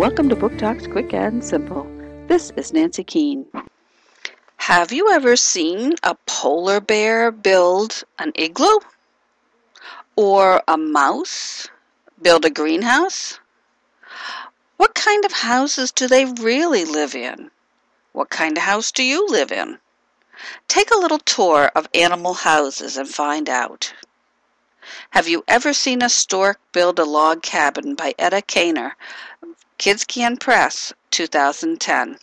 Welcome to Book Talks Quick and Simple. This is Nancy Keane. Have you ever seen a polar bear build an igloo? Or a mouse build a greenhouse? What kind of houses do they really live in? What kind of house do you live in? Take a little tour of animal houses and find out. Have you ever seen a stork build a log cabin by Etta Kaner, Kids Can Press, 2010?